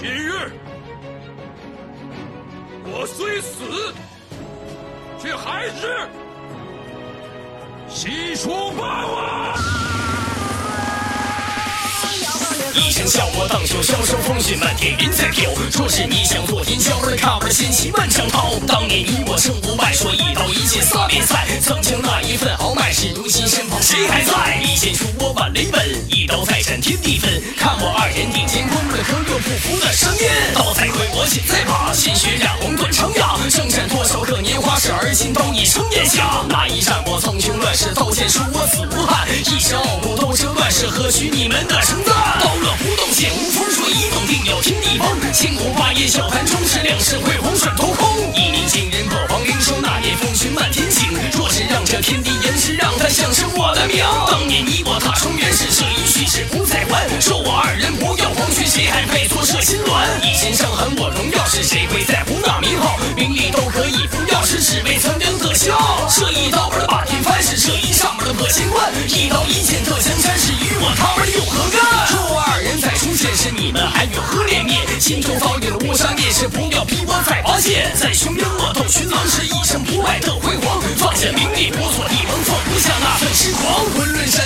今日我虽死，却还是西楚霸王。一声笑我荡秋，箫声风雪漫天云在飘。若是你想做天骄，儿看我掀起万丈涛。当年你我胜不败，说一刀一剑撒边塞。曾经那一份豪迈，是如今身旁谁还在？一剑出我挽雷奔，一刀再斩天地分。看我二人顶尖光，可又不服的声音。刀在挥，我剑在拔，鲜血染红断肠崖。征战多少个年华，是而今都已成炎夏。那一战我苍穹乱世，刀剑出我死无憾。一身傲骨斗这乱世，何须你们的称赞？刀刃不动剑无风，说一动定要听地崩。千古霸业笑谈中，是两世辉煌转头空。一鸣惊人破黄陵收，那年风雪漫天晴。若是让这天地延迟，让它响声我的名。当年你我踏冲原始，这一虚是谁还配做射心鸾？一心伤痕我荣耀，是谁会在乎那名号？名利都可以不要，是只为曾经的笑。这一刀把天翻，是这一上门的破乾坤。一刀一剑特江山，是与我他们有何干？若二人再出现，是你们还有何脸面？心中早有了乌纱烈士，不要逼我再拔剑。在雄鹰我斗群狼，是一生不败的辉煌。放下名利不做帝王，放不下那份痴狂。昆仑山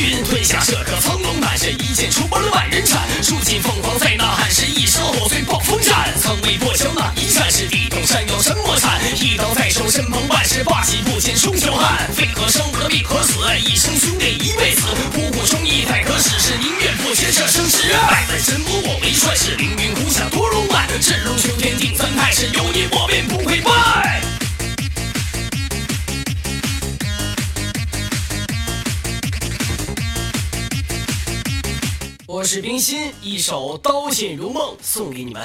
苦难寻。退下这颗苍龙胆，是一剑出关了万人斩。数尽凤凰在呐喊，是一声吼随暴风战。曾为破晓那一战，是地动山摇山莫颤。一刀在手，身旁万事霸气不减双脚汗。非何生何必可死，一生兄弟一辈子。不顾忠义太可耻，是宁愿不学这生死。百万神魔我为帅，是灵我是冰心，一首《刀剑如梦》送给你们。